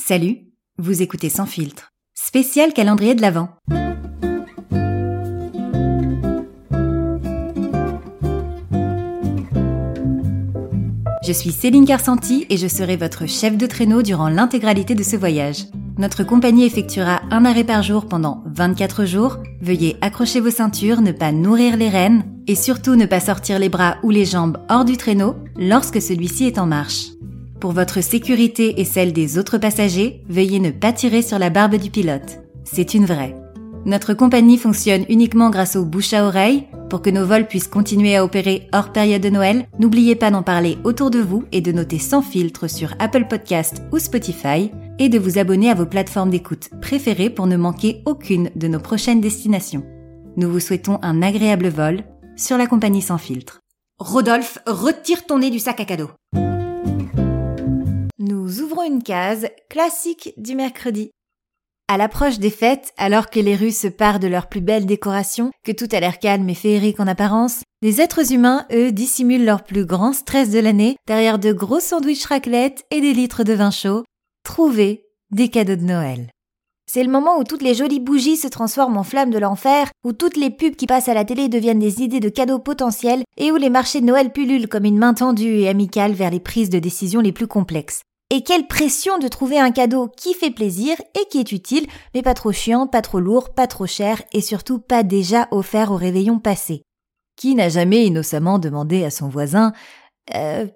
Salut, vous écoutez Sans Filtre. Spécial calendrier de l'Avent. Je suis Céline Carsanti et je serai votre chef de traîneau durant l'intégralité de ce voyage. Notre compagnie effectuera un arrêt par jour pendant 24 jours. Veuillez accrocher vos ceintures, ne pas nourrir les rênes et surtout ne pas sortir les bras ou les jambes hors du traîneau lorsque celui-ci est en marche. Pour votre sécurité et celle des autres passagers, veuillez ne pas tirer sur la barbe du pilote. C'est une vraie. Notre compagnie fonctionne uniquement grâce au bouche à oreille, pour que nos vols puissent continuer à opérer hors période de Noël, n'oubliez pas d'en parler autour de vous et de noter sans filtre sur Apple Podcast ou Spotify et de vous abonner à vos plateformes d'écoute préférées pour ne manquer aucune de nos prochaines destinations. Nous vous souhaitons un agréable vol sur la compagnie sans filtre. Rodolphe, retire ton nez du sac à cadeau. Une case classique du mercredi. À l'approche des fêtes, alors que les rues se parent de leurs plus belles décorations, que tout a l'air calme et féerique en apparence, les êtres humains, eux, dissimulent leur plus grand stress de l'année derrière de gros sandwichs raclette et des litres de vin chaud. Trouver des cadeaux de Noël. C'est le moment où toutes les jolies bougies se transforment en flammes de l'enfer, où toutes les pubs qui passent à la télé deviennent des idées de cadeaux potentiels, et où les marchés de Noël pullulent comme une main tendue et amicale vers les prises de décision les plus complexes. Et quelle pression de trouver un cadeau qui fait plaisir et qui est utile, mais pas trop chiant, pas trop lourd, pas trop cher et surtout pas déjà offert au réveillon passé. Qui n'a jamais innocemment demandé à son voisin Euh,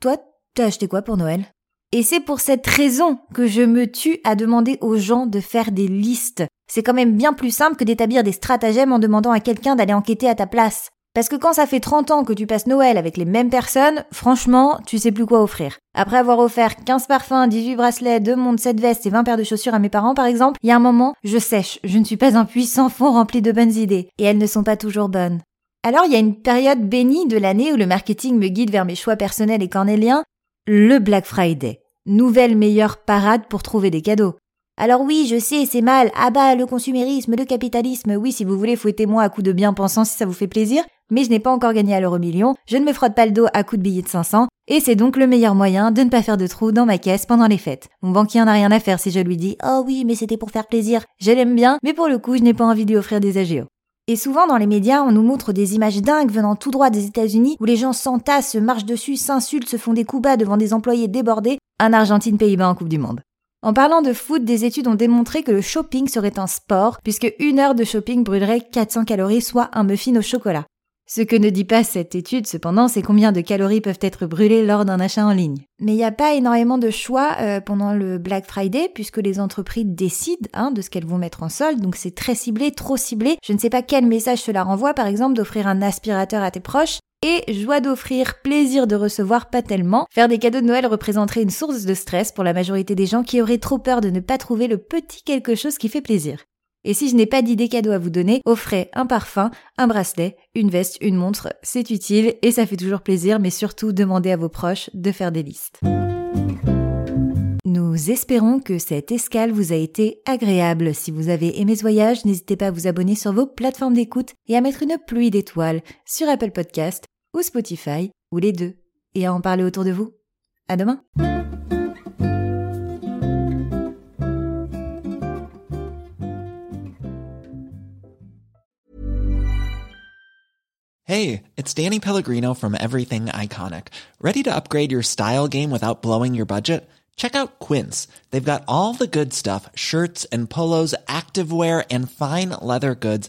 toi, t'as acheté quoi pour Noël? Et c'est pour cette raison que je me tue à demander aux gens de faire des listes. C'est quand même bien plus simple que d'établir des stratagèmes en demandant à quelqu'un d'aller enquêter à ta place. Parce que quand ça fait 30 ans que tu passes Noël avec les mêmes personnes, franchement, tu sais plus quoi offrir. Après avoir offert 15 parfums, 18 bracelets, 2 montres, 7 vestes et 20 paires de chaussures à mes parents par exemple, il y a un moment, je sèche, je ne suis pas un puissant fond rempli de bonnes idées, et elles ne sont pas toujours bonnes. Alors il y a une période bénie de l'année où le marketing me guide vers mes choix personnels et cornéliens, le Black Friday. Nouvelle meilleure parade pour trouver des cadeaux. Alors oui, je sais, c'est mal. Ah bah, le consumérisme, le capitalisme. Oui, si vous voulez, fouettez-moi à coups de bien-pensant si ça vous fait plaisir. Mais je n'ai pas encore gagné à l'euro million. Je ne me frotte pas le dos à coups de billets de 500. Et c'est donc le meilleur moyen de ne pas faire de trous dans ma caisse pendant les fêtes. Mon banquier en a rien à faire si je lui dis, oh oui, mais c'était pour faire plaisir. Je l'aime bien, mais pour le coup, je n'ai pas envie de lui offrir des AGO. Et souvent dans les médias, on nous montre des images dingues venant tout droit des États-Unis où les gens s'entassent, se marchent dessus, s'insultent, se font des coups bas devant des employés débordés. Un Argentine-Pays-Bas en Coupe du Monde. En parlant de foot, des études ont démontré que le shopping serait un sport, puisque une heure de shopping brûlerait 400 calories, soit un muffin au chocolat. Ce que ne dit pas cette étude, cependant, c'est combien de calories peuvent être brûlées lors d'un achat en ligne. Mais il n'y a pas énormément de choix euh, pendant le Black Friday, puisque les entreprises décident hein, de ce qu'elles vont mettre en solde, donc c'est très ciblé, trop ciblé. Je ne sais pas quel message cela renvoie, par exemple, d'offrir un aspirateur à tes proches, et joie d'offrir, plaisir de recevoir, pas tellement. Faire des cadeaux de Noël représenterait une source de stress pour la majorité des gens qui auraient trop peur de ne pas trouver le petit quelque chose qui fait plaisir. Et si je n'ai pas d'idée cadeau à vous donner, offrez un parfum, un bracelet, une veste, une montre, c'est utile et ça fait toujours plaisir, mais surtout demandez à vos proches de faire des listes. Nous espérons que cette escale vous a été agréable. Si vous avez aimé ce voyage, n'hésitez pas à vous abonner sur vos plateformes d'écoute et à mettre une pluie d'étoiles sur Apple Podcast ou Spotify, ou les deux, et à en parler autour de vous. À demain! Hey, it's Danny Pellegrino from Everything Iconic. Ready to upgrade your style game without blowing your budget? Check out Quince. They've got all the good stuff shirts and polos, activewear, and fine leather goods,